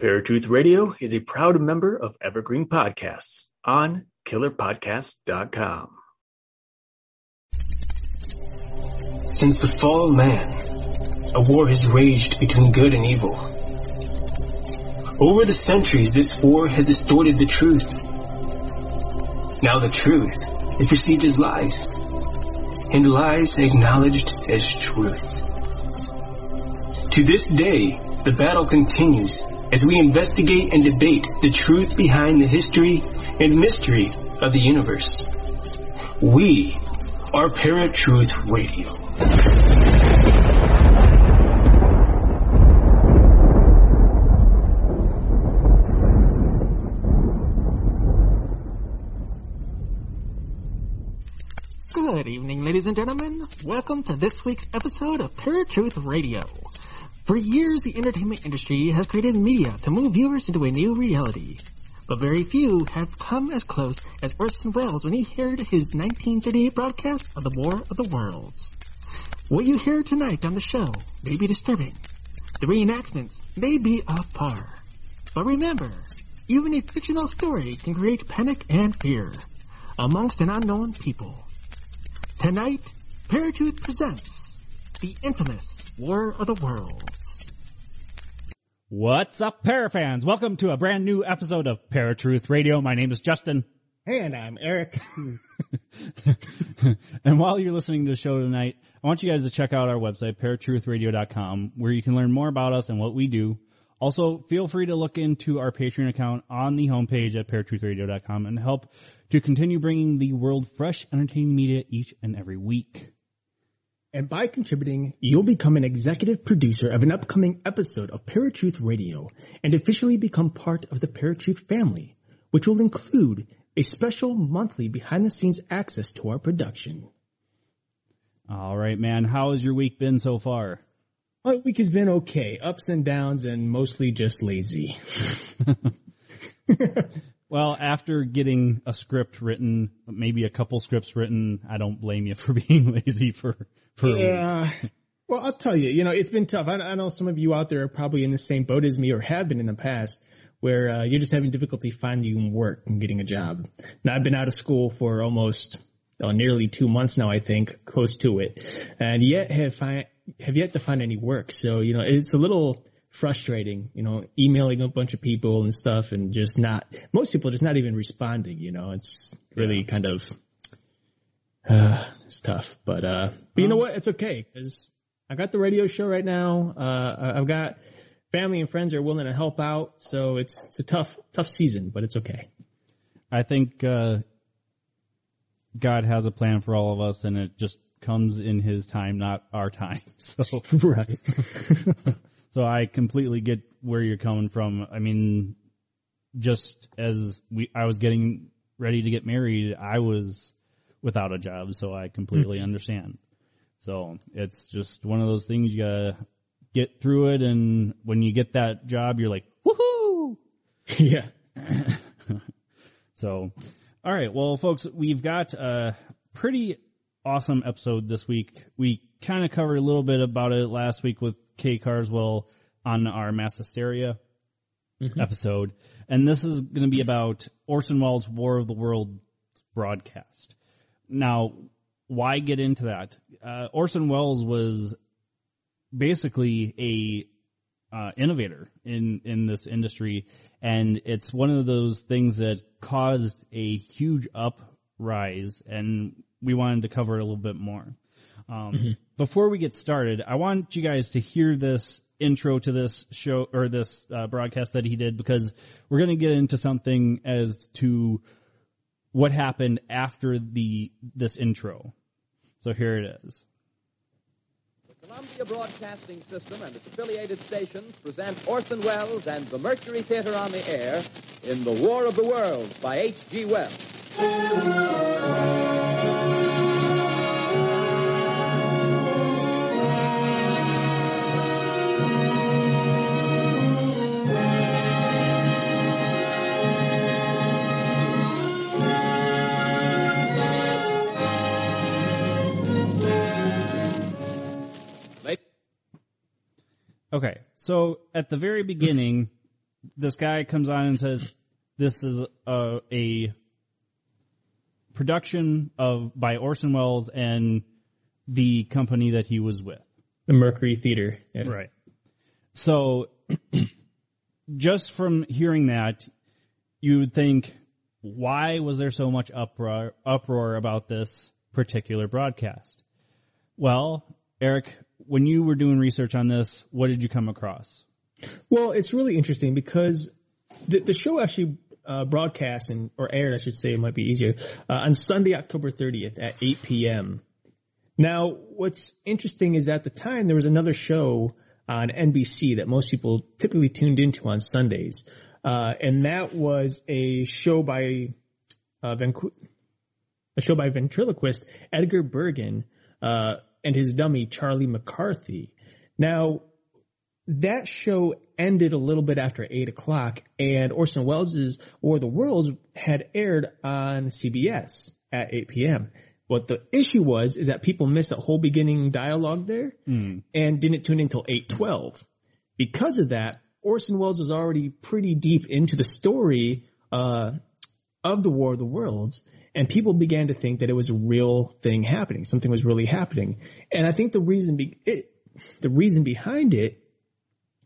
Paratruth Radio is a proud member of Evergreen Podcasts on killerpodcast.com. Since the fall of man, a war has raged between good and evil. Over the centuries, this war has distorted the truth. Now the truth is perceived as lies, and lies acknowledged as truth. To this day, the battle continues as we investigate and debate the truth behind the history and mystery of the universe. We are Paratruth Radio. Good evening, ladies and gentlemen. Welcome to this week's episode of Paratruth Radio. For years, the entertainment industry has created media to move viewers into a new reality. But very few have come as close as Orson Welles when he heard his 1938 broadcast of the War of the Worlds. What you hear tonight on the show may be disturbing. The reenactments may be off par. But remember, even a fictional story can create panic and fear amongst an unknown people. Tonight, Paratruth presents the infamous War of the Worlds. What's up, Parafans? Welcome to a brand new episode of Paratruth Radio. My name is Justin. And I'm Eric. and while you're listening to the show tonight, I want you guys to check out our website, paratruthradio.com, where you can learn more about us and what we do. Also, feel free to look into our Patreon account on the homepage at paratruthradio.com and help to continue bringing the world fresh, entertaining media each and every week. And by contributing, you'll become an executive producer of an upcoming episode of Paratruth Radio and officially become part of the Paratruth family, which will include a special monthly behind the scenes access to our production. All right, man. How has your week been so far? My week has been okay. Ups and downs and mostly just lazy. well, after getting a script written, maybe a couple scripts written, I don't blame you for being lazy for, for yeah. Well, I'll tell you, you know, it's been tough. I, I, know some of you out there are probably in the same boat as me or have been in the past where uh, you're just having difficulty finding work and getting a job. Now, I've been out of school for almost oh, nearly two months now, I think, close to it, and yet have find, have yet to find any work. So, you know, it's a little frustrating, you know, emailing a bunch of people and stuff and just not, most people just not even responding, you know, it's really yeah. kind of, uh, it's tough, but, uh, but you know what? It's okay because I got the radio show right now. Uh, I've got family and friends are willing to help out. So it's, it's a tough, tough season, but it's okay. I think, uh, God has a plan for all of us and it just comes in his time, not our time. So, right. So I completely get where you're coming from. I mean, just as we, I was getting ready to get married, I was without a job, so I completely mm-hmm. understand. So it's just one of those things you gotta get through it, and when you get that job, you're like, woohoo! Yeah. so, all right, well, folks, we've got a pretty awesome episode this week. We kind of covered a little bit about it last week with Kay Carswell on our Mass Hysteria mm-hmm. episode. And this is going to be about Orson Welles' War of the Worlds broadcast. Now, why get into that? Uh, Orson Welles was basically a uh, innovator in in this industry, and it's one of those things that caused a huge uprise, and we wanted to cover it a little bit more. Um, mm-hmm. Before we get started, I want you guys to hear this intro to this show or this uh, broadcast that he did because we're going to get into something as to what happened after the this intro. So here it is. The Columbia Broadcasting System and its affiliated stations present Orson Welles and the Mercury Theater on the Air in The War of the Worlds by H.G. Wells. Okay, so at the very beginning, this guy comes on and says, "This is a, a production of by Orson Welles and the company that he was with." The Mercury Theater. Yeah. Right. So, just from hearing that, you would think, why was there so much uproar, uproar about this particular broadcast? Well, Eric, when you were doing research on this, what did you come across? Well, it's really interesting because the, the show actually uh, broadcast and or aired, I should say, it might be easier uh, on Sunday, October 30th at 8 p.m. Now, what's interesting is at the time there was another show on NBC that most people typically tuned into on Sundays, uh, and that was a show by uh, a show by ventriloquist Edgar Bergen uh, and his dummy Charlie McCarthy. Now, that show ended a little bit after eight o'clock, and Orson Welles' War of the Worlds had aired on CBS at 8 p.m. What the issue was is that people missed that whole beginning dialogue there and didn't tune in until 8:12. Because of that, Orson Welles was already pretty deep into the story uh, of the War of the Worlds, and people began to think that it was a real thing happening. Something was really happening, and I think the reason be- it, the reason behind it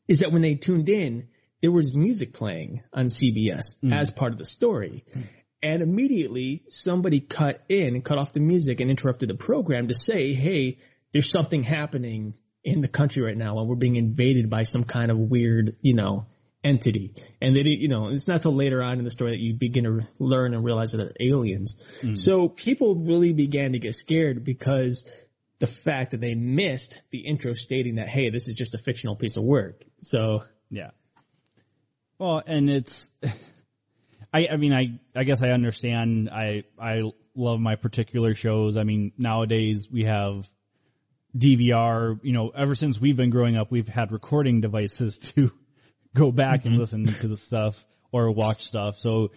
is that when they tuned in, there was music playing on CBS mm. as part of the story. And immediately somebody cut in and cut off the music and interrupted the program to say, hey, there's something happening in the country right now and we're being invaded by some kind of weird, you know, entity. And they you know, it's not till later on in the story that you begin to learn and realize that they're aliens. Mm. So people really began to get scared because the fact that they missed the intro stating that, hey, this is just a fictional piece of work. So Yeah. Well, and it's, I, I mean, I, I guess I understand. I, I love my particular shows. I mean, nowadays we have DVR, you know, ever since we've been growing up, we've had recording devices to go back and mm-hmm. listen to the stuff or watch stuff. So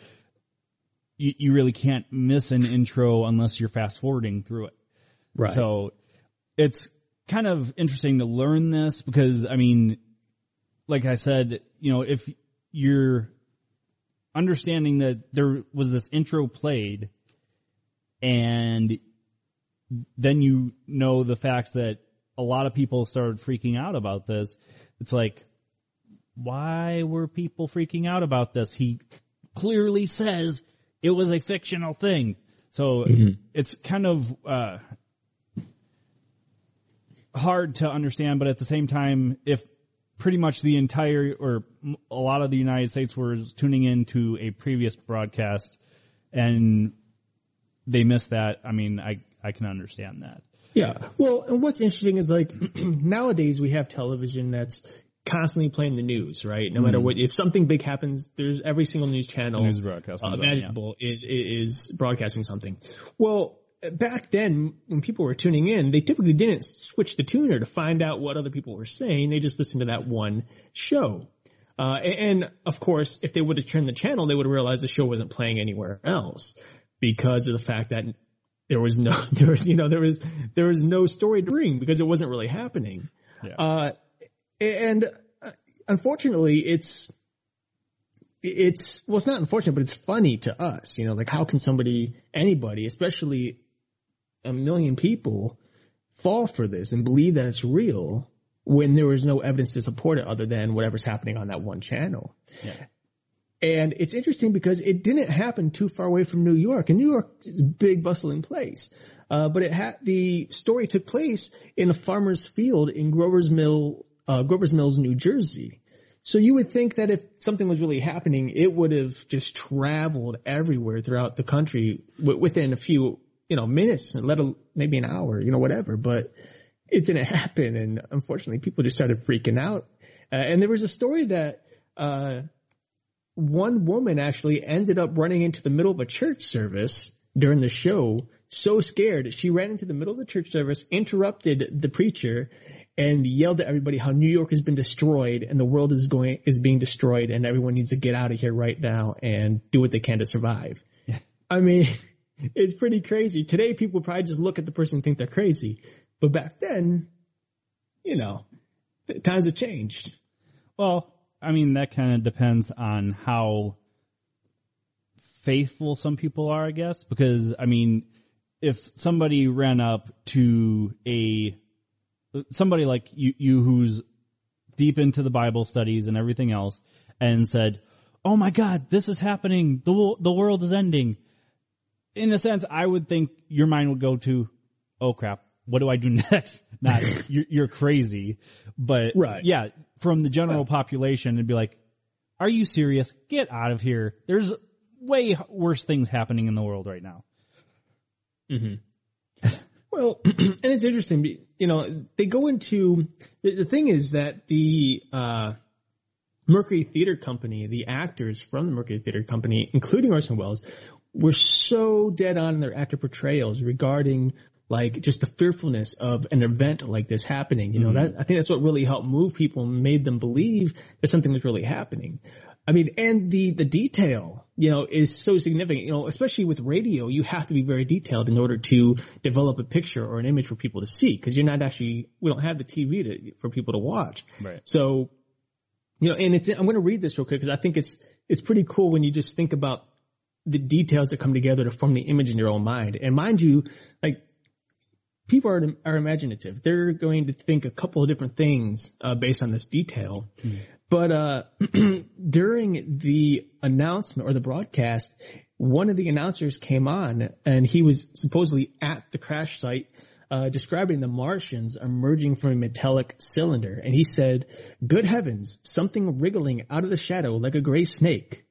you, you really can't miss an intro unless you're fast forwarding through it. Right. So it's kind of interesting to learn this because I mean, like I said, you know, if you're understanding that there was this intro played and then you know the facts that a lot of people started freaking out about this, it's like, why were people freaking out about this? He clearly says it was a fictional thing. So it's kind of, uh, hard to understand, but at the same time, if pretty much the entire or a lot of the United States were tuning into a previous broadcast and they missed that, I mean, I, I can understand that. Yeah. Well, and what's interesting is like nowadays we have television that's constantly playing the news, right? No matter what, if something big happens, there's every single news channel News broadcast uh, on, yeah. imaginable is, is broadcasting something. Well, back then when people were tuning in, they typically didn't switch the tuner to find out what other people were saying. They just listened to that one show. Uh, and, of course, if they would have turned the channel, they would have realized the show wasn't playing anywhere else because of the fact that there was no, there was, you know, there was, there was no story to bring because it wasn't really happening. Yeah. Uh, and unfortunately, it's, it's, well, it's not unfortunate, but it's funny to us, you know, like how can somebody, anybody, especially a million people fall for this and believe that it's real when there is no evidence to support it other than whatever's happening on that one channel. Yeah. And it's interesting because it didn't happen too far away from New York, and New York is a big bustling place. Uh, but it had the story took place in a farmer's field in Grover's Mill, uh, Grover's Mills, New Jersey. So you would think that if something was really happening, it would have just traveled everywhere throughout the country w- within a few, you know, minutes, and let a, maybe an hour, you know, whatever. But it didn't happen, and unfortunately, people just started freaking out. Uh, and there was a story that uh, one woman actually ended up running into the middle of a church service during the show, so scared she ran into the middle of the church service, interrupted the preacher, and yelled at everybody how New York has been destroyed and the world is going is being destroyed and everyone needs to get out of here right now and do what they can to survive. I mean, it's pretty crazy. Today people probably just look at the person and think they're crazy. But back then, you know, times have changed. Well, I mean, that kind of depends on how faithful some people are, I guess, because I mean, if somebody ran up to a somebody like you, you who's deep into the Bible studies and everything else, and said, "Oh my God, this is happening. the The world is ending." In a sense, I would think your mind would go to, "Oh crap, what do I do next?" Not you're, you're crazy, but Right. yeah, from the general population, it'd be like, "Are you serious? Get out of here." There's way worse things happening in the world right now. Mm-hmm. Well, and it's interesting, you know, they go into, the, the thing is that the, uh, Mercury Theater Company, the actors from the Mercury Theater Company, including Orson Welles, were so dead on in their actor portrayals regarding like just the fearfulness of an event like this happening. You know, that, I think that's what really helped move people and made them believe that something was really happening. I mean, and the, the detail, you know, is so significant, you know, especially with radio, you have to be very detailed in order to develop a picture or an image for people to see because you're not actually, we don't have the TV to, for people to watch. Right. So, you know, and it's, I'm going to read this real quick because I think it's, it's pretty cool when you just think about the details that come together to form the image in your own mind. And mind you, like, people are, are imaginative. They're going to think a couple of different things, uh, based on this detail. But, uh, during the announcement or the broadcast, one of the announcers came on and he was supposedly at the crash site uh, describing the Martians emerging from a metallic cylinder. And he said, good heavens, something wriggling out of the shadow like a gray snake.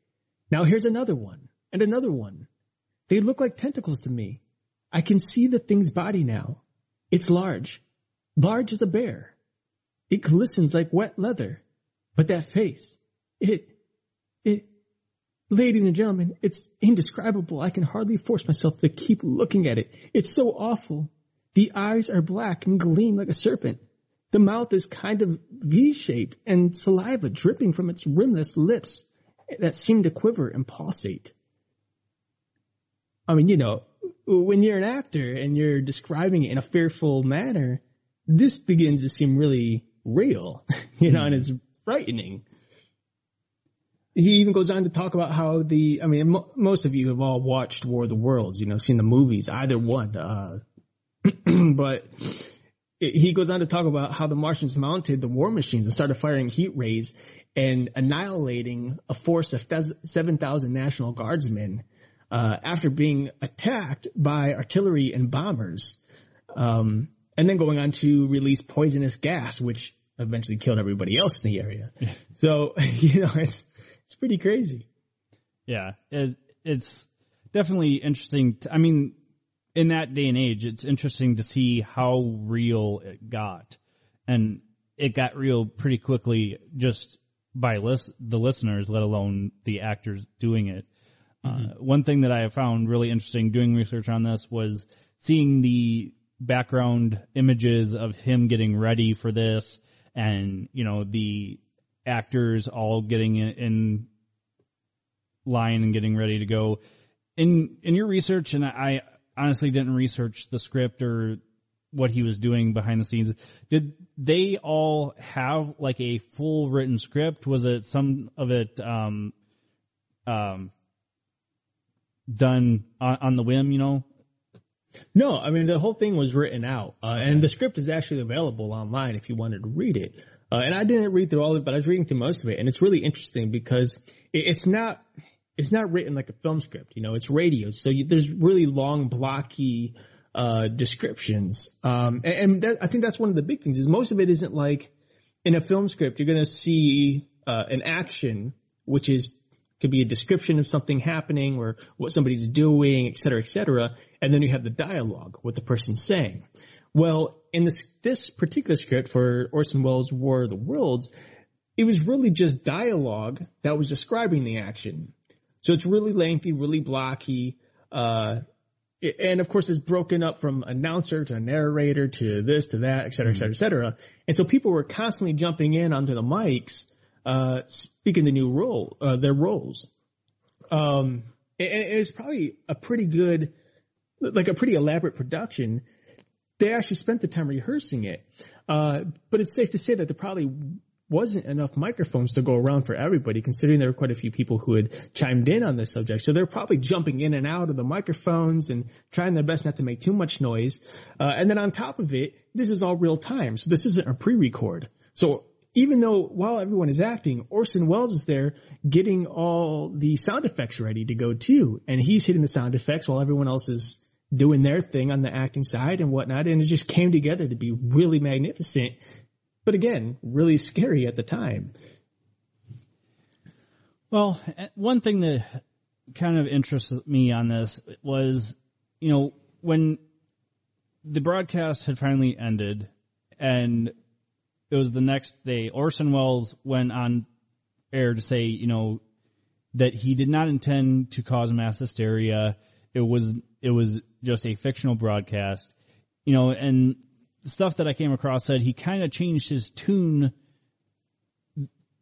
Now here's another one and another one. They look like tentacles to me. I can see the thing's body now. It's large, large as a bear. It glistens like wet leather. But that face, it, it, ladies and gentlemen, it's indescribable. I can hardly force myself to keep looking at it. It's so awful. The eyes are black and gleam like a serpent. The mouth is kind of V-shaped and saliva dripping from its rimless lips that seem to quiver and pulsate. I mean, you know, when you're an actor and you're describing it in a fearful manner, this begins to seem really real, you know, and hmm. it's frightening. He even goes on to talk about how the, I mean, mo- most of you have all watched War of the Worlds, you know, seen the movies, either one, uh, but it- he goes on to talk about how the Martians mounted the war machines and started firing heat rays and annihilating a force of 7,000 National Guardsmen uh, after being attacked by artillery and bombers. Um, and then going on to release poisonous gas, which eventually killed everybody else in the area. so, you know, it's, it's pretty crazy. Yeah, it, it's definitely interesting. To, I mean, in that day and age, it's interesting to see how real it got, and it got real pretty quickly just by lis- the listeners, let alone the actors doing it. Uh, one thing that I found really interesting doing research on this was seeing the background images of him getting ready for this, and you know the actors all getting in, in line and getting ready to go. In in your research, and I honestly didn't research the script or what he was doing behind the scenes. Did they all have like a full written script? Was it some of it um, um, done on, on the whim? You know, No, I mean the whole thing was written out, uh, and the script is actually available online if you wanted to read it. Uh, and I didn't read through all of it, but I was reading through most of it, and it's really interesting because it, it's not it's not written like a film script. You know, it's radio, so you, there's really long, blocky uh, descriptions. Um, and, and that, I think that's one of the big things is most of it isn't like in a film script. You're going to see uh, an action, which is could be a description of something happening or what somebody's doing, et cetera, et cetera. And then you have the dialogue, what the person's saying. Well, in this, this particular script for Orson Welles' War of the Worlds, it was really just dialogue that was describing the action. So it's really lengthy, really blocky, uh, and of course it's broken up from announcer to narrator to this to that, et cetera, et cetera, et cetera. And so people were constantly jumping in onto the mics, uh, speaking the new role, uh, their roles. Um, and and it was probably a pretty good, like a pretty elaborate production. They actually spent the time rehearsing it. Uh, but it's safe to say that there probably wasn't enough microphones to go around for everybody, considering there were quite a few people who had chimed in on this subject. So they're probably jumping in and out of the microphones and trying their best not to make too much noise. Uh, and then on top of it, this is all real time. So this isn't a pre-record. So even though while everyone is acting, Orson Welles is there getting all the sound effects ready to go too. And he's hitting the sound effects while everyone else is doing their thing on the acting side and whatnot. And it just came together to be really magnificent but again, really scary at the time. Well, one thing that kind of interests me on this was, you know, when the broadcast had finally ended and it was the next day, Orson Welles went on air to say, you know, that he did not intend to cause mass hysteria. It was, it was just a fictional broadcast, you know, and stuff that I came across said he kind of changed his tune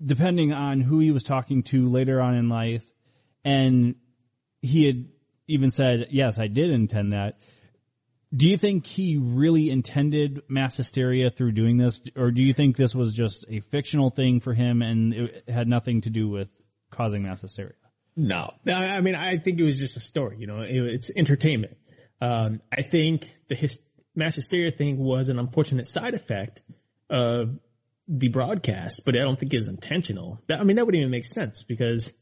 depending on who he was talking to later on in life. And he had even said, yes, I did intend that. Do you think he really intended mass hysteria through doing this? Or do you think this was just a fictional thing for him and it had nothing to do with causing mass hysteria? No, I mean, I think it was just a story, you know, it's entertainment. Um, I think the his, mass hysteria thing was an unfortunate side effect of the broadcast, but I don't think it was intentional. That, I mean, that wouldn't even make sense because,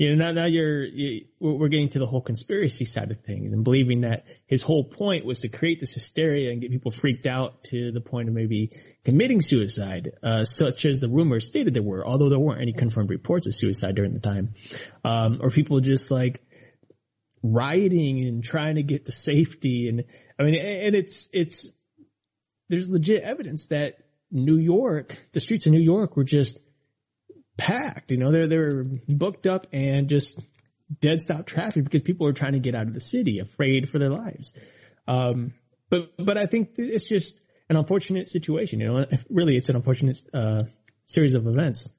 you know, now, now you're, you, we're getting to the whole conspiracy side of things and believing that his whole point was to create this hysteria and get people freaked out to the point of maybe committing suicide, uh, such as the rumors stated there were, although there weren't any confirmed reports of suicide during the time. Um, or people just like, rioting and trying to get to safety. And I mean, and it's, it's, there's legit evidence that New York, the streets of New York were just packed, you know, they're, they're booked up and just dead stop traffic because people are trying to get out of the city, afraid for their lives. Um, but, but I think it's just an unfortunate situation, you know, really it's an unfortunate, uh, series of events.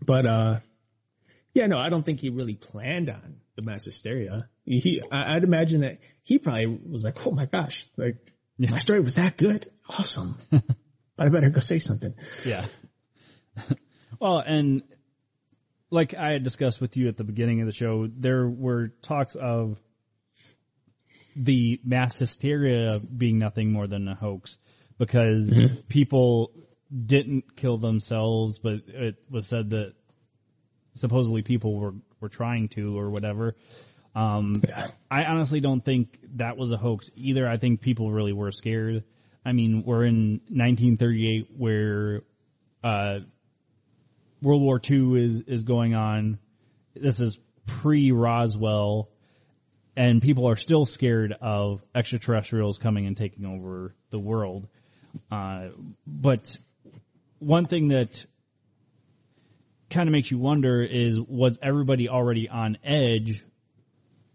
But, uh, yeah, no, I don't think he really planned on the mass hysteria. He, I, I'd imagine that he probably was like, "Oh my gosh, like yeah. my story was that good, awesome." but I better go say something. Yeah. Well, and like I had discussed with you at the beginning of the show, there were talks of the mass hysteria being nothing more than a hoax because mm-hmm. people didn't kill themselves, but it was said that supposedly people were were trying to or whatever. Um, I honestly don't think that was a hoax either. I think people really were scared. I mean, we're in 1938 where uh, World War II is is going on. This is pre Roswell, and people are still scared of extraterrestrials coming and taking over the world. Uh, but one thing that kind of makes you wonder is was everybody already on edge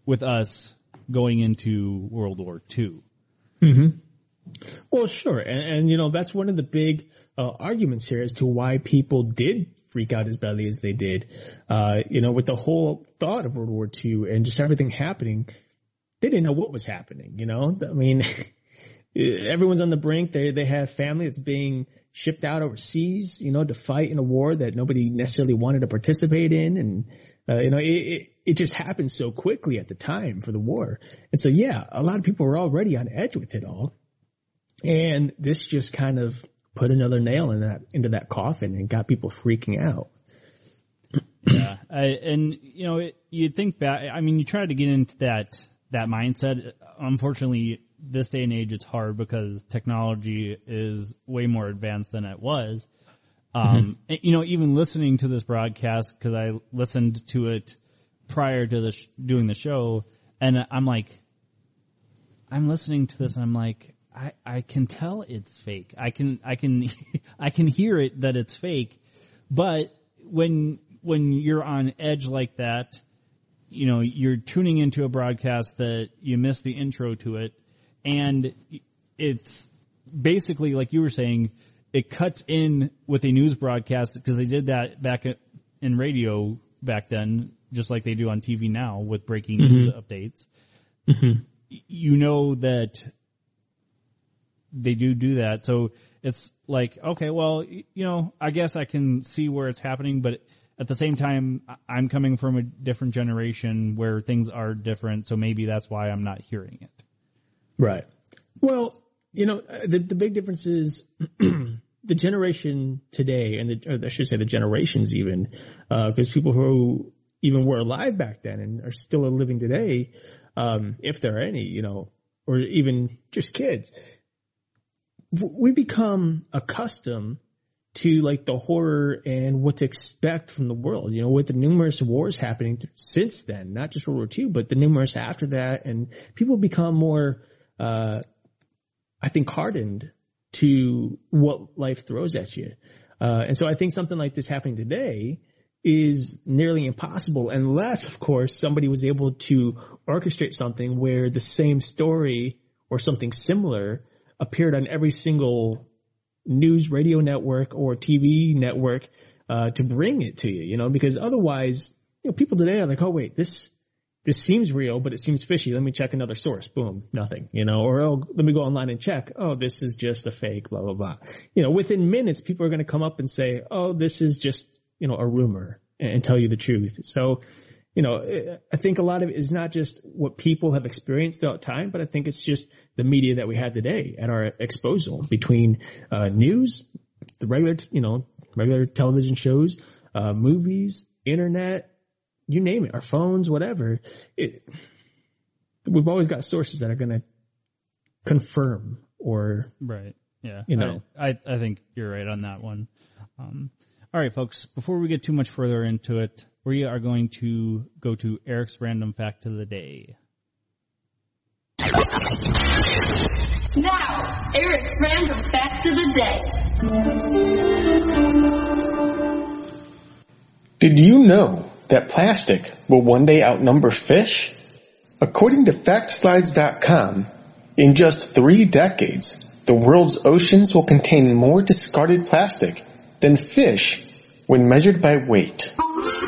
with us going into World War II? Mm-hmm. Well, sure, and, and, you know that's one of the big uh, arguments here as to why people did freak out as badly as they did. Uh, you know, with the whole thought of World War II and just everything happening, they didn't know what was happening. You know, I mean, everyone's on the brink. They they have family that's being shipped out overseas, you know, to fight in a war that nobody necessarily wanted to participate in. And, uh, you know, it, it, it, just happened so quickly at the time for the war. And so, yeah, a lot of people were already on edge with it all. And this just kind of put another nail in that, into that coffin and got people freaking out. yeah. I, and, you know, it, you think back, I mean, you try to get into that, that mindset. Unfortunately, this day and age it's hard because technology is way more advanced than it was. Um, mm-hmm. you know, even listening to this broadcast because I listened to it prior to the sh- doing the show, and I'm like, I'm listening to this, and I'm like, I I can tell it's fake. I can I can I can hear it that it's fake, but when when you're on edge like that, you know, you're tuning into a broadcast that you miss the intro to it and it's basically like you were saying, it cuts in with a news broadcast because they did that back in radio back then, just like they do on TV now with breaking mm-hmm. news updates. Mm-hmm. You know that they do do that. So it's like, okay, well, you know, I guess I can see where it's happening, but at the same time, I'm coming from a different generation where things are different. So maybe that's why I'm not hearing it. Right. Well, you know, uh, the the big difference is the generation today, and the, I should say the generations even, because people who even were alive back then and are still living today, um, if there are any, you know, or even just kids, we become accustomed to like the horror and what to expect from the world, you know, with the numerous wars happening th- since then, not just World War II, but the numerous after that. And people become more, uh, I think hardened to what life throws at you. Uh, and so I think something like this happening today is nearly impossible unless, of course, somebody was able to orchestrate something where the same story or something similar appeared on every single news radio network or TV network uh, to bring it to you, you know, because otherwise, you know, people today are like, oh wait, this this seems real, but it seems fishy. Let me check another source. Boom, nothing, you know, or oh, let me go online and check. Oh, this is just a fake, blah, blah, blah. You know, within minutes, people are going to come up and say, oh, this is just, you know, a rumor and, and tell you the truth. So, you know, I think a lot of it is not just what people have experienced throughout time, but I think it's just the media that we have today at our disposal between uh, news, the regular, you know, regular television shows, uh, movies, internet, you name it, our phones, whatever. It, we've always got sources that are going to confirm or Right. Yeah. You know. I, I, I think you're right on that one. Um, all right, folks, before we get too much further into it, we are going to go to Eric's random fact of the day. Now, Eric's random fact of the day. Did you know that plastic will one day outnumber fish? According to FactSlides.com, in just three decades, the world's oceans will contain more discarded plastic than fish when measured by weight. This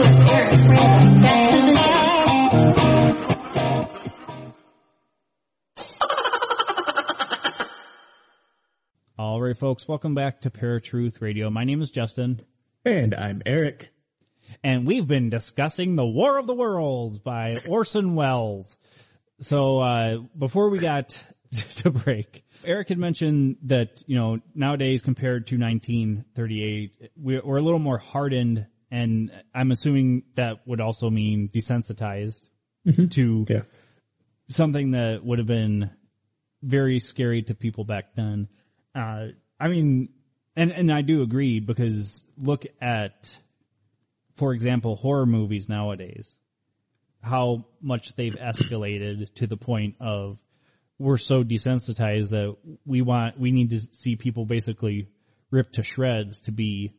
was Eric's random fact of the day. All right, folks, welcome back to Paratruth Radio. My name is Justin, and I'm Eric. and we've been discussing The War of the Worlds by Orson Welles. So, uh, before we got to break, Eric had mentioned that, you know, nowadays compared to 1938, we're, we're a little more hardened, and I'm assuming that would also mean desensitized to Yeah. something that would have been very scary to people back then. Uh, I mean, and, and I do agree because look at, for example, horror movies nowadays, how much they've escalated to the point of we're so desensitized that we want, we need to see people basically ripped to shreds to be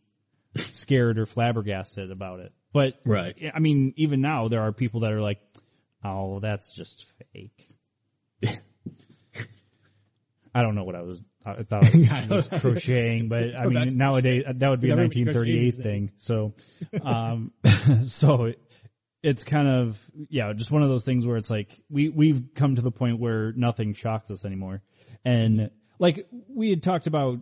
scared or flabbergasted about it. But Right. I mean, even now there are people that are like, oh, that's just fake. I don't know what I was. I thought I was crocheting, but I mean nowadays that would be a 1938 thing. So, um, so it's kind of yeah, just one of those things where it's like we we've come to the point where nothing shocks us anymore, and like we had talked about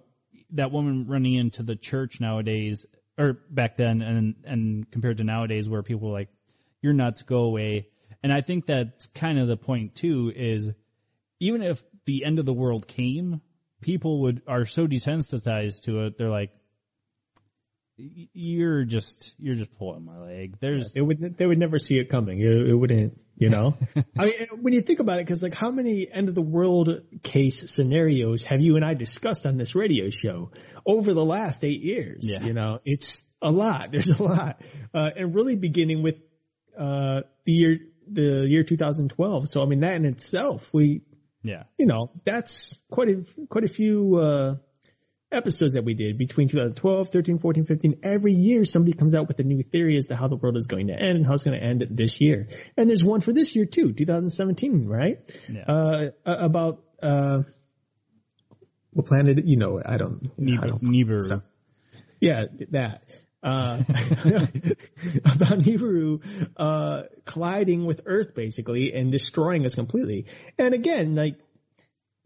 that woman running into the church nowadays or back then, and and compared to nowadays where people are like you're nuts, go away, and I think that's kind of the point too is even if the end of the world came, people would are so desensitized to it. They're like, "Y- "You're just you're just pulling my leg." There's It would, they would never see it coming. It, it wouldn't, you know. I mean, when you think about it, because like, how many end of the world case scenarios have you and I discussed on this radio show over the last eight years? Yeah. You know, it's a lot. There's a lot, uh, and really beginning with uh, the year the year 2012. So I mean, that in itself, we yeah, you know, that's quite a quite a few uh, episodes that we did between 2012, 13, 14, 15. Every year, somebody comes out with a new theory as to how the world is going to end and how it's going to end this year. And there's one for this year too, 2017, right? Yeah. Uh, about uh, what planet? You know. I don't. I Nibiru, don't Nibiru. yeah, that. uh, about Nibiru uh, colliding with Earth basically and destroying us completely. And again, like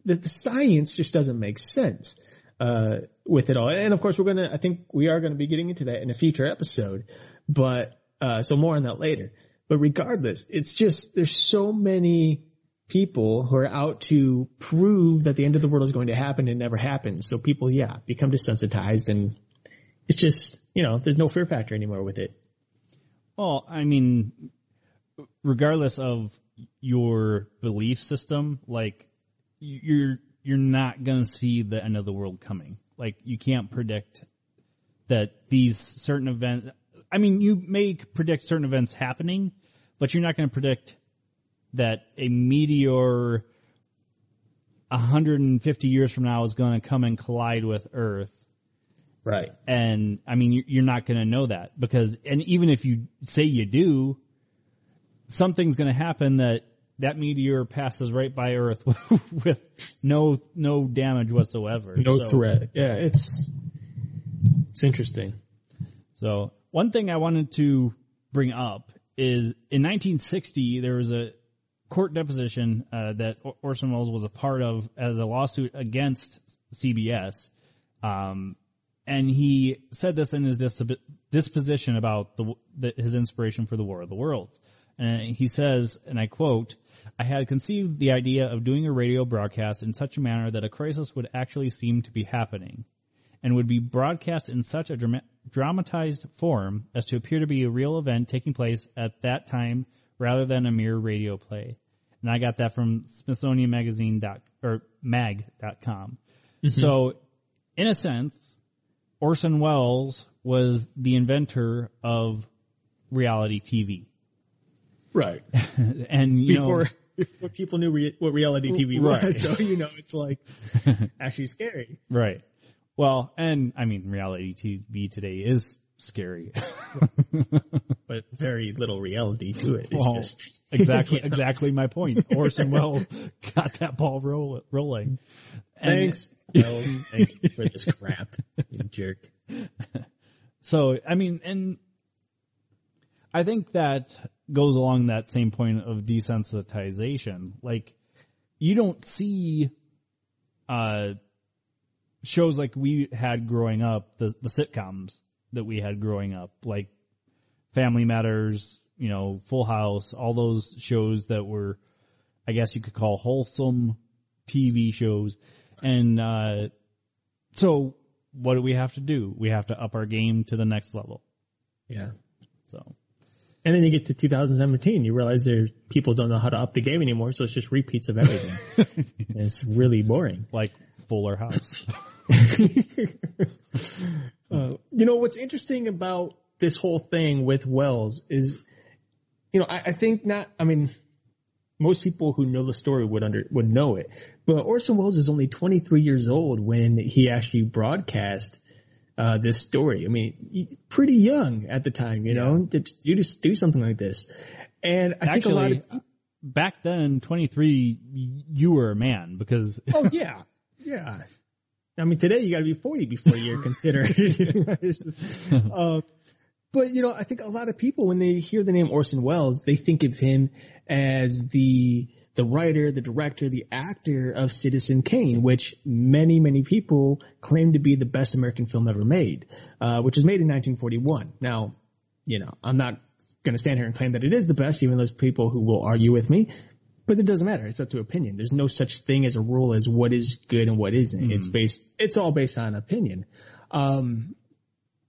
the, the science just doesn't make sense uh, with it all. And of course, we're gonna. I think we are gonna be getting into that in a future episode. But uh, so more on that later. But regardless, it's just there's so many people who are out to prove that the end of the world is going to happen and never happens. So people, yeah, become desensitized and it's just, you know, there's no fear factor anymore with it. Well, I mean, regardless of your belief system, like you're you're not gonna see the end of the world coming. Like you can't predict that these certain events. I mean, you may predict certain events happening, but you're not going to predict that a meteor 150 years from now is going to come and collide with Earth. Right. And I mean, you- you're not going to know that because, and even if you say you do, something's going to happen that that meteor passes right by Earth with no no damage whatsoever. No So- threat. Yeah, it's it's interesting. So one thing I wanted to bring up is in 1960 there was a court deposition uh, that Orson Welles was a part of as a lawsuit against CBS, um, and he said this in his dis- disposition about the, the, his inspiration for the War of the Worlds. And he says, and I quote, I had conceived the idea of doing a radio broadcast in such a manner that a crisis would actually seem to be happening and would be broadcast in such a drama- dramatized form as to appear to be a real event taking place at that time rather than a mere radio play. And I got that from Smithsonian Magazine dot or mag.com. Mm-hmm. So, in a sense, Orson Welles was the inventor of reality TV. Right. And you Before know, before people knew re- what reality TV Right. was, so you know it's like actually scary. right. Well, and I mean, reality TV today is scary. But very little reality to it. It's Well, just exactly, exactly my point. Orson Welles got that ball roll, rolling. And thanks. Welles, thank you for this crap, you jerk. So, I mean, and I think that goes along that same point of desensitization. Like, you don't see, uh, shows like we had growing up, the, the sitcoms that we had growing up, like Family Matters, you know, Full House, all those shows that were, I guess you could call wholesome TV shows. And, uh, so what do we have to do? We have to up our game to the next level. Yeah. So, And then you get to 2017, you realize there people don't know how to up the game anymore, so it's just repeats of everything. and it's really boring. like Fuller House. Uh, you know what's interesting about this whole thing with Welles is, you know, I, I think not. I mean, most people who know the story would under would know it, but Orson Welles is only 23 years old when he actually broadcast uh, this story. I mean, pretty young at the time, you know, to do just do something like this. And I think a lot Actually, of back then, 23, you were a man because Oh yeah, yeah. I mean, today you got to be forty before you're considered. Just- uh, but you know, I think a lot of people when they hear the name Orson Welles, they think of him as the the writer, the director, the actor of Citizen Kane, which many many people claim to be the best American film ever made, uh, which was made in 1941. Now, you know, I'm not going to stand here and claim that it is the best, even those people who will argue with me. But it doesn't matter. It's up to opinion. There's no such thing as a rule as what is good and what isn't. It's based, it's all based on opinion. Um,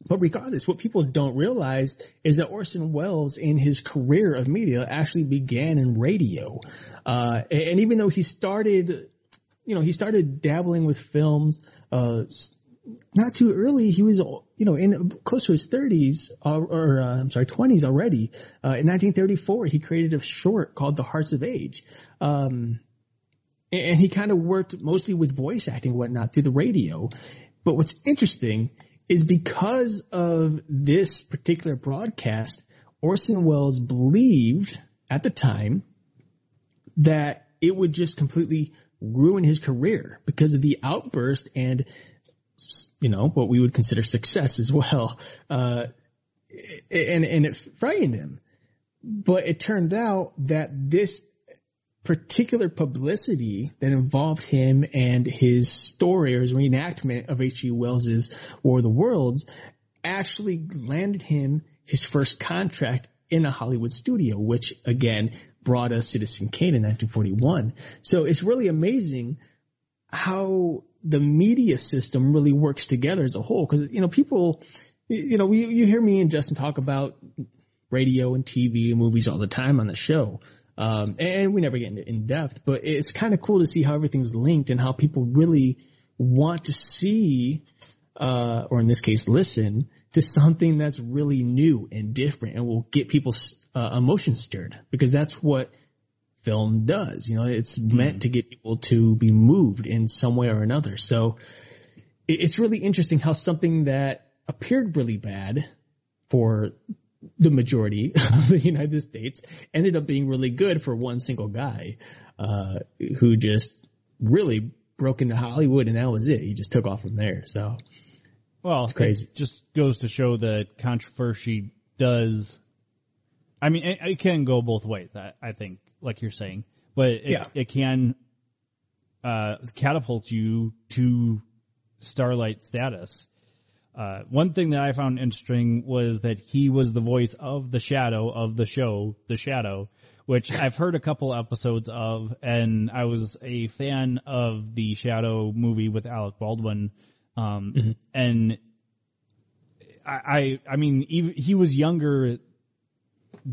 but regardless, what people don't realize is that Orson Welles in his career of media actually began in radio. Uh, and, even though he started, you know, he started dabbling with films, uh, not too early. He was, you know, in close to his thirties or, or uh, I'm sorry, twenties already. Uh, in 1934, he created a short called The Hearts of Age. Um, and and he kind of worked mostly with voice acting and whatnot through the radio. But what's interesting is because of this particular broadcast, Orson Welles believed at the time that it would just completely ruin his career because of the outburst and you know, what we would consider success as well. Uh, and, and it frightened him. But it turned out that this particular publicity that involved him and his story or his reenactment of H.G. Wells's War of the Worlds actually landed him his first contract in a Hollywood studio, which again brought us Citizen Kane in 1941. So it's really amazing how the media system really works together as a whole. Cause, you know, people, you know, we, you hear me and Justin talk about radio and TV and movies all the time on the show. Um, and we never get into in depth, but it's kind of cool to see how everything's linked and how people really want to see, uh, or in this case, listen to something that's really new and different and will get people's uh, emotions stirred because that's what film does. You know, it's mm meant to get people to be moved in some way or another. So it's really interesting how something that appeared really bad for the majority of the United States ended up being really good for one single guy, uh, who just really broke into Hollywood and that was it. He just took off from there. So, well, it's crazy. It just goes to show that controversy does. I mean, it, it can go both ways. I, I, think, like you're saying, but it, yeah. it can uh, catapult you to starlight status. Uh, one thing that I found interesting was that he was the voice of the Shadow of the show, The Shadow, which I've heard a couple episodes of, and I was a fan of the Shadow movie with Alec Baldwin. Um, mm-hmm. and I, I, I mean, he, he was younger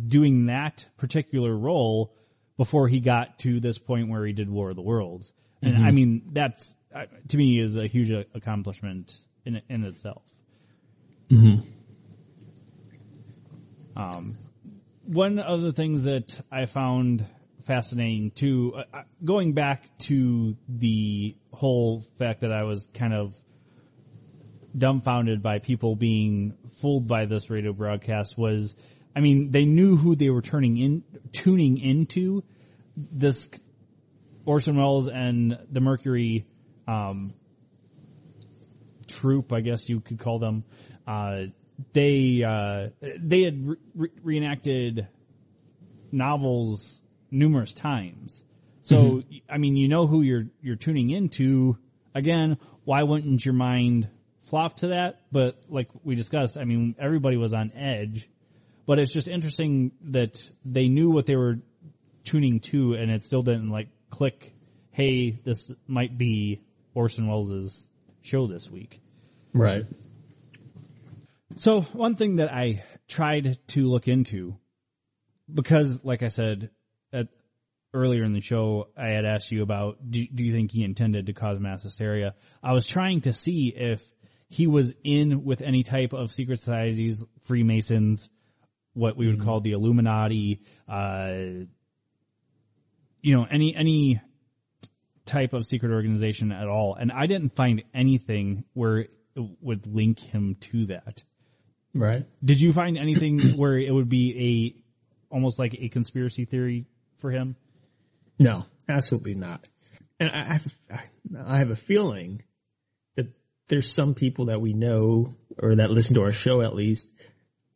doing that particular role before he got to this point where he did War of the Worlds. And mm-hmm. I mean, that's, uh, to me, is a huge accomplishment in in itself. Mm-hmm. Um, one of the things that I found fascinating too, uh, uh, going back to the whole fact that I was kind of dumbfounded by people being fooled by this radio broadcast was, I mean, they knew who they were turning in, tuning into. This Orson Welles and the Mercury um, troupe, I guess you could call them. Uh, they uh, they had re- reenacted novels numerous times. So mm-hmm. I mean, you know who you're you're tuning into. Again, why wouldn't your mind flop to that? But like we discussed, I mean, everybody was on edge. But it's just interesting that they knew what they were tuning to, and it still didn't like click. Hey, this might be Orson Welles' show this week. Right. So one thing that I tried to look into, because like I said at, earlier in the show, I had asked you about, do, do you think he intended to cause mass hysteria? I was trying to see if he was in with any type of secret societies, Freemasons, what we would mm-hmm. call the Illuminati, uh, you know, any, any type of secret organization at all. And I didn't find anything where it would link him to that. Right. Did you find anything where it would be a almost like a conspiracy theory for him? No, absolutely not. And I have, I have a feeling that there's some people that we know or that listen to our show at least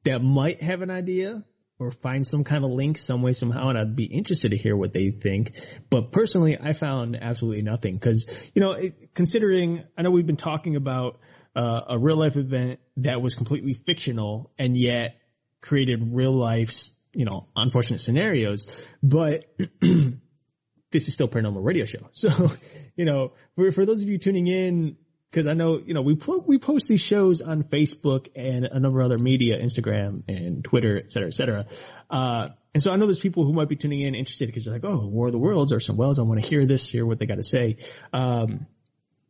that might have an idea or find some kind of link some way somehow and I'd be interested to hear what they think. But personally, I found absolutely nothing because, you know, it, considering I know we've been talking about uh, a real life event that was completely fictional and yet created real life's, you know, unfortunate scenarios. But this is still paranormal radio show. So, you know, for, for those of you tuning in, cause I know, you know, we, po- we post these shows on Facebook and a number of other media, Instagram and Twitter, et cetera, et cetera. Uh, and so I know there's people who might be tuning in interested because they're like, oh, War of the Worlds Orson Welles, I want to hear this, hear what they got to say. Um,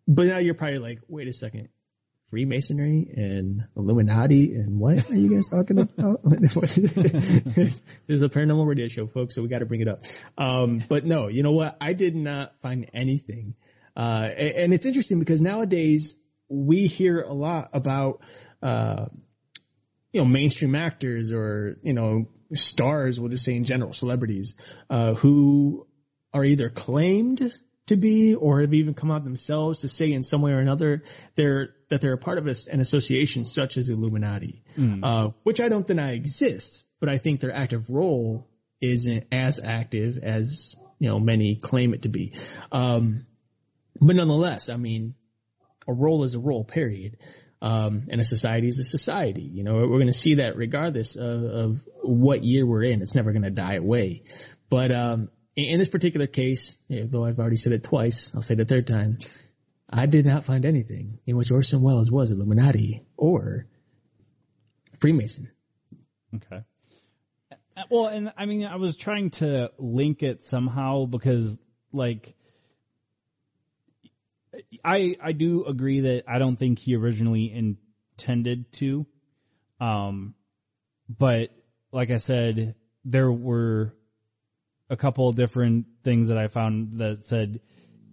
but now you're probably like, wait a second. Freemasonry and Illuminati and what are you guys talking about? this is a paranormal radio show, folks, so we got to bring it up. Um, but no, you know what? I did not find anything. Uh, and it's interesting because nowadays we hear a lot about, uh, you know, mainstream actors or, you know, stars, we'll just say in general, celebrities, uh, who are either claimed to be or have even come out themselves to say in some way or another they're that they're a part of a, an association such as Illuminati, uh, which I don't deny exists, but I think their active role isn't as active as you know many claim it to be. Um, but nonetheless, I mean, a role is a role, period. Um, and a society is a society. You know, we're going to see that regardless of, of what year we're in. It's never going to die away. But um, in, in this particular case, though I've already said it twice, I'll say it a third time. I did not find anything in which Orson Welles was Illuminati or Freemason. Okay. Well, and I mean, I was trying to link it somehow because, like, I I do agree that I don't think he originally intended to, um, but like I said, there were a couple of different things that I found that said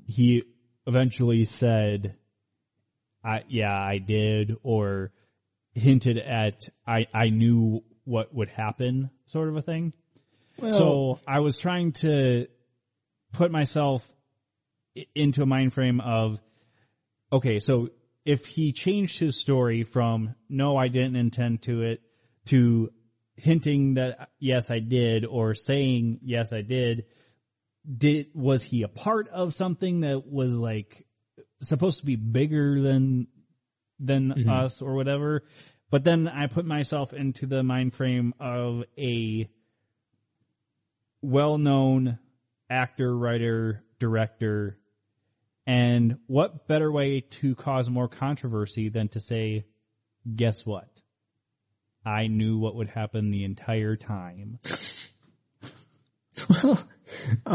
he eventually said, "I yeah, I did," or hinted at I I knew what would happen, sort of a thing. so I was trying to put myself into a mind frame of, okay, so if he changed his story from no, I didn't intend to it to hinting that yes, I did, or saying yes, I did, did was he a part of something that was like supposed to be bigger than than mm-hmm. us or whatever? But then I put myself into the mind frame of a well-known actor, writer, director, and what better way to cause more controversy than to say, guess what? I knew what would happen the entire time. Well,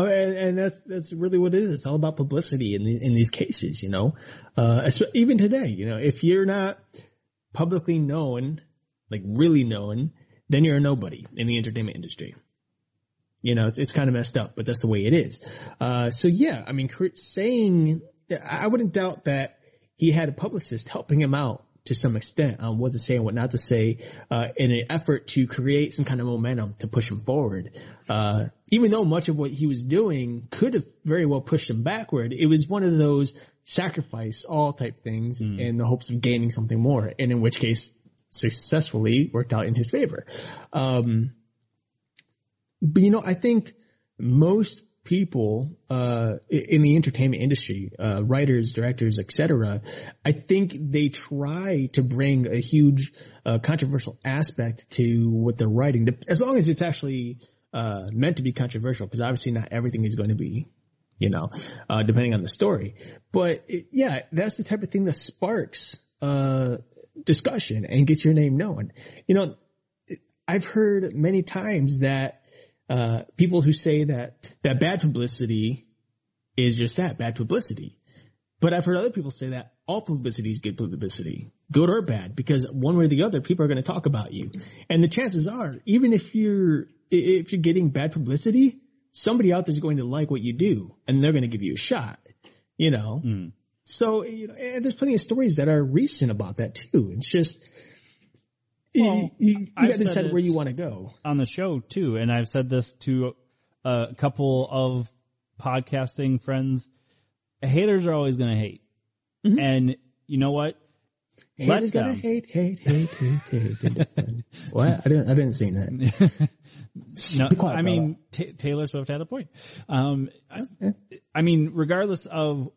and, and that's that's really what it is. It's all about publicity in the, in these cases, you know. Uh, even today, you know, if you're not publicly known, like really known, then you're a nobody in the entertainment industry. You know, it's, kind of messed up, but that's the way it is. Uh, so yeah, I mean, saying, I wouldn't doubt that he had a publicist helping him out to some extent on what to say and what not to say, uh, in an effort to create some kind of momentum to push him forward. Uh, even though much of what he was doing could have very well pushed him backward, it was one of those sacrifice all type things in the hopes of gaining something more, and in which case successfully worked out in his favor. Um, but you know, I think most people uh, in the entertainment industry, uh, writers, directors, etc., I think they try to bring a huge uh, controversial aspect to what they're writing, as long as it's actually uh, meant to be controversial. Because obviously, not everything is going to be, you know, uh, depending on the story. But it, yeah, that's the type of thing that sparks uh, discussion and gets your name known. You know, I've heard many times that uh, people who say that that bad publicity is just that bad publicity. But I've heard other people say that all publicity is good publicity, good or bad, because one way or the other, people are going to talk about you. And the chances are, even if you're if you're getting bad publicity, somebody out there is going to like what you do, and they're going to give you a shot. You know. So you know, and there's plenty of stories that are recent about that too. It's just. Well, you, you, got to said decide where you want to go. on the show too, and I've said this to a couple of podcasting friends. Haters are always going to hate, and you know what? Haters gotta hate, hate, hate, hate, hate. what? I didn't. I didn't see that. No, I mean Ta Taylor Swift had a point. Um, I, I mean, regardless of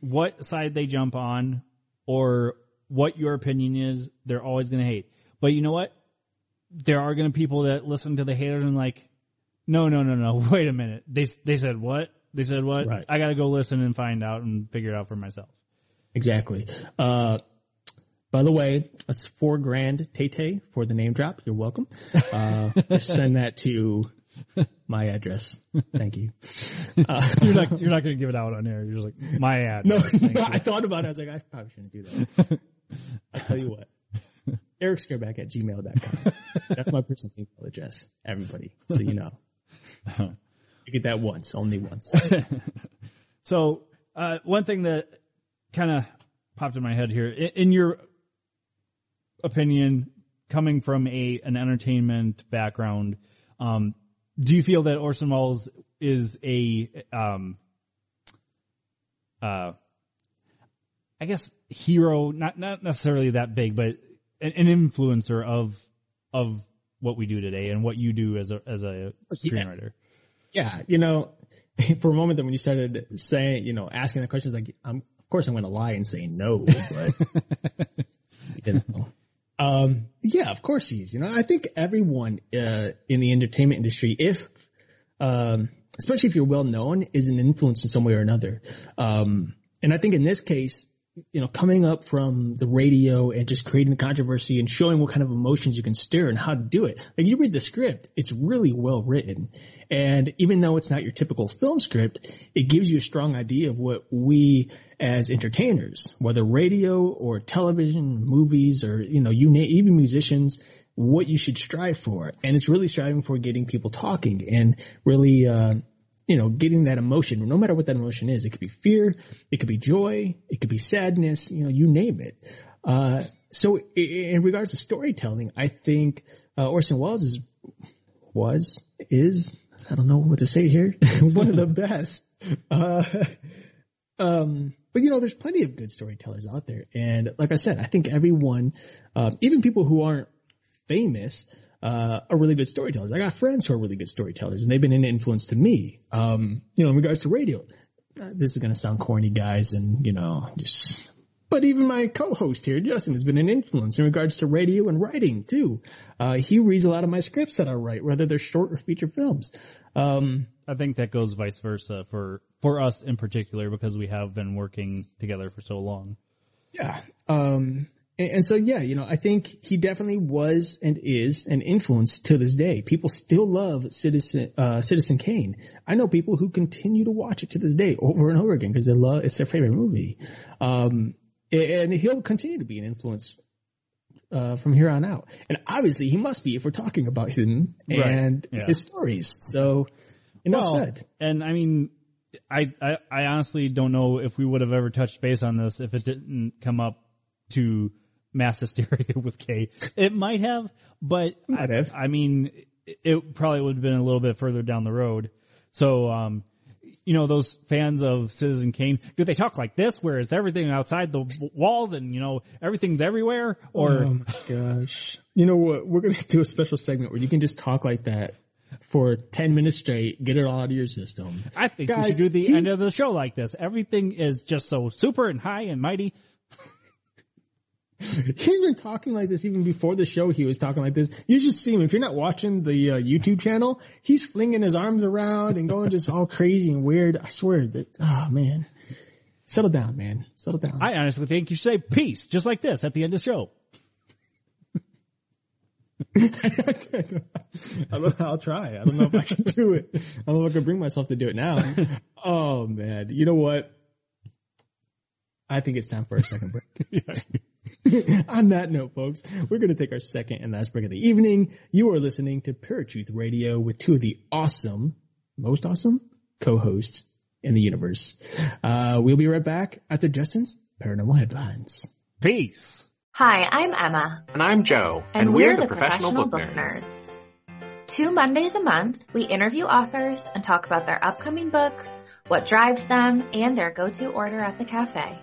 what side they jump on or what your opinion is, they're always going to hate. But you know what? There are going to be people that listen to the haters and like, no, no, no, no. Wait a minute. They they said what? They said what? Right. I got to go listen and find out and figure it out for myself. Exactly. Uh, by the way, that's four grand Tay for the name drop. You're welcome. Uh, send that to my address. Thank you. Uh, You're not you're not going to give it out on air. You're just like my ad. no, I thought about it. I was like, I probably shouldn't do that. I tell you what. Eric Scareback at gmail.com. That's my personal email address. Everybody. So you know. You get that once, only once. So uh, one thing that kind of popped in my head here, in, in your opinion, coming from a an entertainment background, um, do you feel that Orson Welles is a um, uh, I guess hero, not not necessarily that big, but an, an influencer of of what we do today and what you do as a as a screenwriter. Yeah, you know, for a moment then when you started saying, you know, asking the questions, like, I'm, of course I'm going to lie and say no, but, you know, um, yeah, of course he's, you know, I think everyone, uh, in the entertainment industry, if, um, especially if you're well known, is an influence in some way or another. Um, and I think in this case, you know, coming up from the radio and just creating the controversy and showing what kind of emotions you can stir and how to do it. Like you read the script, it's really well written. And even though it's not your typical film script, it gives you a strong idea of what we as entertainers, whether radio or television, movies, or, you know, you name, even musicians, what you should strive for. And it's really striving for getting people talking and really, uh, you know, getting that emotion, no matter what that emotion is. It could be fear, it could be joy, it could be sadness, you know, you name it. Uh, so in regards to storytelling, I think, uh, Orson Welles is, was, is, I don't know what to say here, one of the best. Uh, um, but you know, there's plenty of good storytellers out there. And like I said, I think everyone, um, even people who aren't famous, uh, are really good storytellers. I got friends who are really good storytellers and they've been an influence to me. Um, you know, in regards to radio, uh, this is going to sound corny guys and, you know, just, but even my co-host here, Justin, has been an influence in regards to radio and writing too. Uh, he reads a lot of my scripts that I write, whether they're short or feature films. Um, I think that goes vice versa for for us in particular because we have been working together for so long. Yeah. Um, and, and so, yeah, you know, I think he definitely was and is an influence to this day. People still love Citizen, uh, Citizen Kane. I know people who continue to watch it to this day over and over again because they love, it's their favorite movie. Um, and he'll continue to be an influence uh, from here on out. And obviously he must be if we're talking about him and Right, yeah. his stories. So enough Well, said. And I mean, I, I I honestly don't know if we would have ever touched base on this if it didn't come up to mass hysteria with K. It might have, but Might I, have. I mean, it- probably would have been a little bit further down the road. So, um, you know, those fans of Citizen Kane, do they talk like this, where it's everything outside the walls and you know everything's everywhere, or oh my gosh. You know what? We're going to do a special segment where you can just talk like that for 10 minutes straight, get it all out of your system. I think we Guys, should do the he- end of the show like this. Everything is just so super and high and mighty. He's been talking like this even before the show. He was talking like this. You just see him. If you're not watching the uh, YouTube channel, he's flinging his arms around and going just all crazy and weird. I swear that, oh man. Settle down, man. Settle down. I honestly think you should say peace, just like this at the end of the show. I. I'll try. I don't know if I can do it. I don't know if I can bring myself to do it now. Oh man. You know what? I think it's time for a second break. On that note, folks, we're going to take our second and last break of the evening. You are listening to Paratruth Radio with two of the awesome, most awesome co-hosts in the universe. Uh, we'll be right back after Justin's paranormal headlines. Peace. Hi, I'm Emma, And I'm Joe, and, we're, the professional, book, nerds. Two Mondays a month, we interview authors and talk about their upcoming books, what drives them, and their go-to order at the cafe.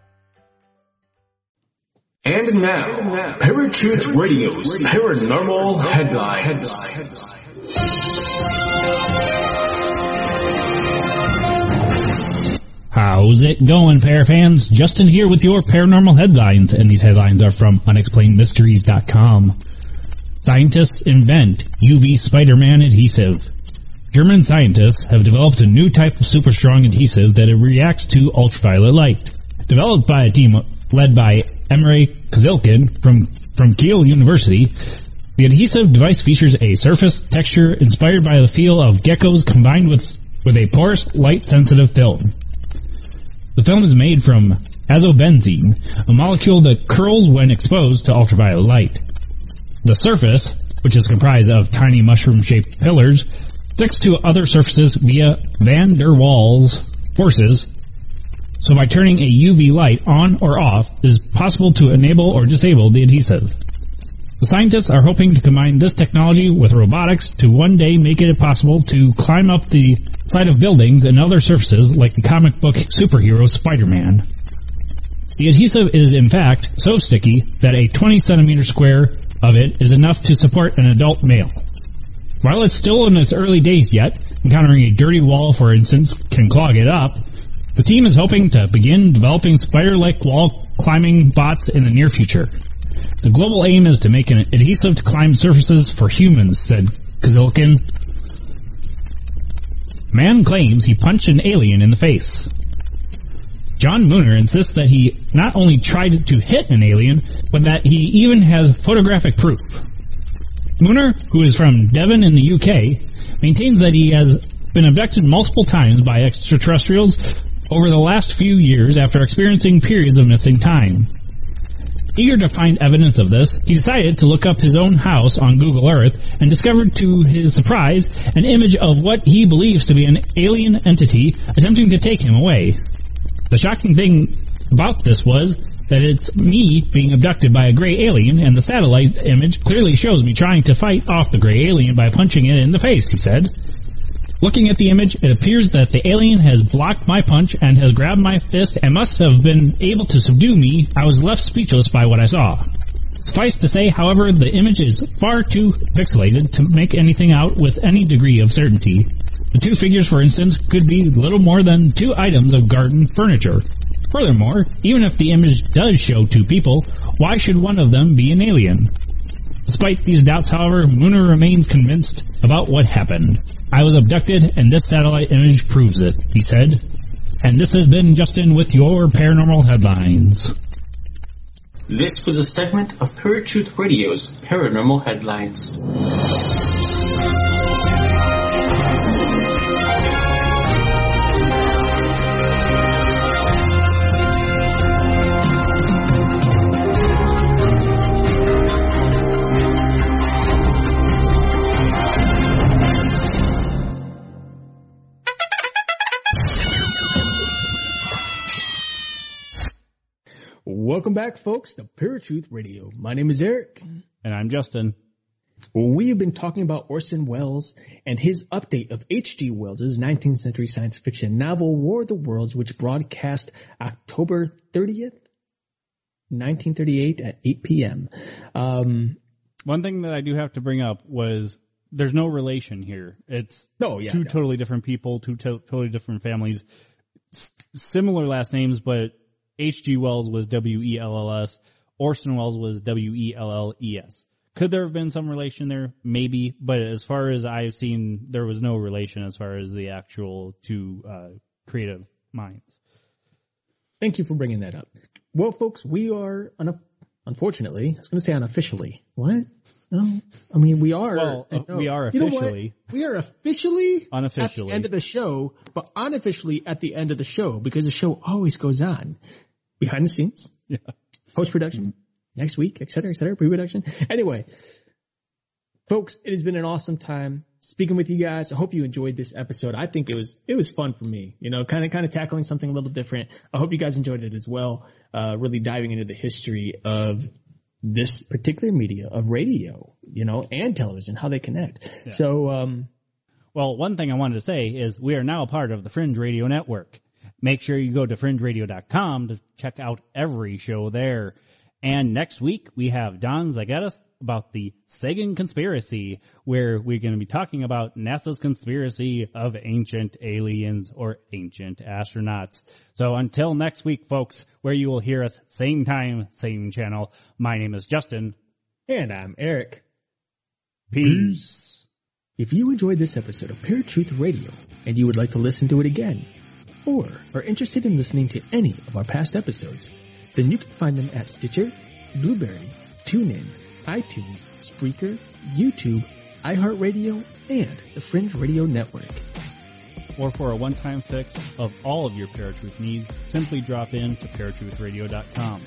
And now, Paratruth Radio's Paranormal Headlines. How's it going, pair fans? Justin here with your paranormal headlines, and these headlines are from unexplainedmysteries.com. Scientists invent UV Spider-Man adhesive. German scientists have developed a new type of super strong adhesive that it reacts to ultraviolet light. Developed by a team led by Emre Kizilkan from, from Kiel University, the adhesive device features a surface texture inspired by the feel of geckos combined with, with a porous, light-sensitive film. The film is made from azobenzene, a molecule that curls when exposed to ultraviolet light. The surface, which is comprised of tiny mushroom-shaped pillars, sticks to other surfaces via van der Waals forces so by turning a UV light on or off, it is possible to enable or disable the adhesive. The scientists are hoping to combine this technology with robotics to one day make it possible to climb up the side of buildings and other surfaces like the comic book superhero Spider-Man. The adhesive is in fact so sticky that a 20 centimeter square of it is enough to support an adult male. While it's still in its early days yet, encountering a dirty wall for instance can clog it up, the team is hoping to begin developing spider-like wall climbing bots in the near future. The global aim is to make an adhesive to climb surfaces for humans, said Kizilkan. Man claims he punched an alien in the face. John Mooner insists that he not only tried to hit an alien, but that he even has photographic proof. Mooner, who is from Devon in the UK, maintains that he has been abducted multiple times by extraterrestrials over the last few years after experiencing periods of missing time. Eager to find evidence of this, he decided to look up his own house on Google Earth and discovered to his surprise an image of what he believes to be an alien entity attempting to take him away. The shocking thing about this was that it's me being abducted by a gray alien and the satellite image clearly shows me trying to fight off the gray alien by punching it in the face, he said. Looking at the image, it appears that the alien has blocked my punch and has grabbed my fist and must have been able to subdue me. I was left speechless by what I saw. Suffice to say, however, the image is far too pixelated to make anything out with any degree of certainty. The two figures, for instance, could be little more than two items of garden furniture. Furthermore, even if the image does show two people, why should one of them be an alien? Despite these doubts, however, Mooner remains convinced about what happened. I was abducted and this satellite image proves it, he said. And this has been Justin with your paranormal headlines. This was a segment of Truth Radio's Paranormal Headlines. Back, folks, to Paratruth Radio. My name is Eric. And I'm Justin. We have been talking about Orson Welles and his update of H.G. Wells' 19th century science fiction novel War of the Worlds, which broadcast October 30th, 1938 at 8 p.m. Um, One thing that I do have to bring up was there's no relation here. It's Oh, yeah, two yeah. totally different people, two to- totally different families, S- similar last names, but H.G. Wells was W-E-L-L-S, Orson Welles was W-E-L-L-E-S. Could there have been some relation there? Maybe, but as far as I've seen, there was no relation as far as the actual two uh, creative minds. Thank you for bringing that up. Well, folks, we are unof- unfortunately, I was going to say unofficially. What? No, I mean we are. Well, uh, no. we are You know officially. We are officially unofficially at the end of the show, but unofficially at the end of the show because the show always goes on behind the scenes, Yeah. post production, next week, et cetera, et cetera, pre production. Anyway, folks, it has been an awesome time speaking with you guys. I hope you enjoyed this episode. I think it was it was fun for me. You know, kind of kind of tackling something a little different. I hope you guys enjoyed it as well. Uh, really diving into the history of this particular media of radio, you know, and television, how they connect. So, um, Well, one thing I wanted to say is we are now a part of the Fringe Radio Network. Make sure you go to fringeradio.com to check out every show there. And next week we have Don Zagettis about the Sagan conspiracy, where we're going to be talking about NASA's conspiracy of ancient aliens or ancient astronauts. So until next week, folks, where you will hear us same time, same channel. My name is Justin. and I'm Eric. Peace. If you enjoyed this episode of Paratruth Radio and you would like to listen to it again, or are interested in listening to any of our past episodes, then you can find them at Stitcher, Blubrry, TuneIn, iTunes, Spreaker, YouTube, iHeartRadio, and the Fringe Radio Network. or for a one-time fix of all of your Paratruth needs, simply drop in to paratruthradio.com.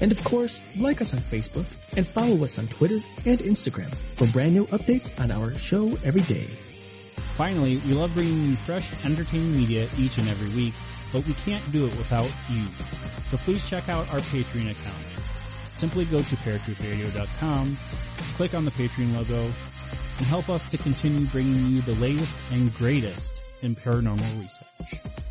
And of course, like us on Facebook and follow us on Twitter and Instagram for brand new updates on our show every day. Finally, we love bringing you fresh, entertaining media each and every week, but we can't do it without you. So please check out our Patreon account. Simply go to paratruthradio.com, click on the Patreon logo, and help us to continue bringing you the latest and greatest in paranormal research.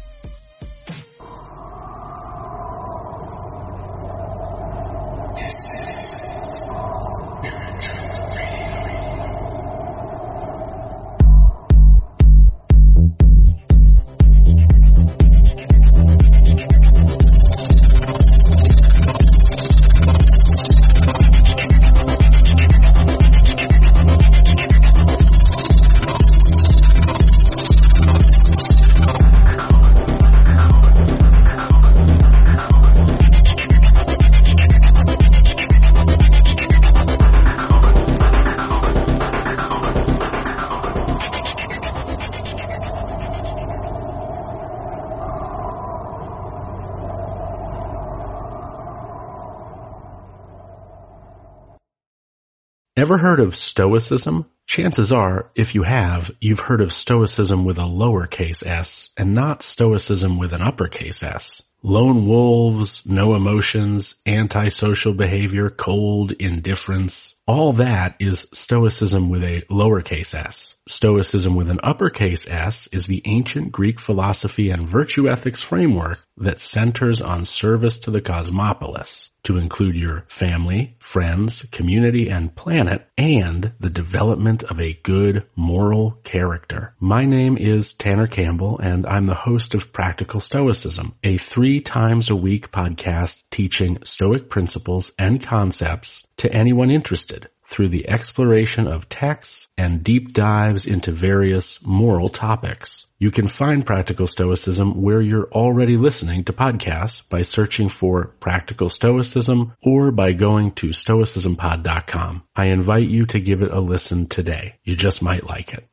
Ever heard of Stoicism? Chances are, if you have, you've heard of Stoicism with a lowercase s and not Stoicism with an uppercase s. Lone wolves, no emotions, antisocial behavior, cold indifference. All that is Stoicism with a lowercase s. Stoicism with an uppercase s is the ancient Greek philosophy and virtue ethics framework that centers on service to the cosmopolis, to include your family, friends, community, and planet, and the development of a good moral character. My name is Tanner Campbell, and I'm the host of Practical Stoicism, a three times a week podcast teaching Stoic principles and concepts to anyone interested through the exploration of texts and deep dives into various moral topics. You can find Practical Stoicism where you're already listening to podcasts by searching for Practical Stoicism or by going to stoicismpod.com. I invite you to give it a listen today. You just might like it.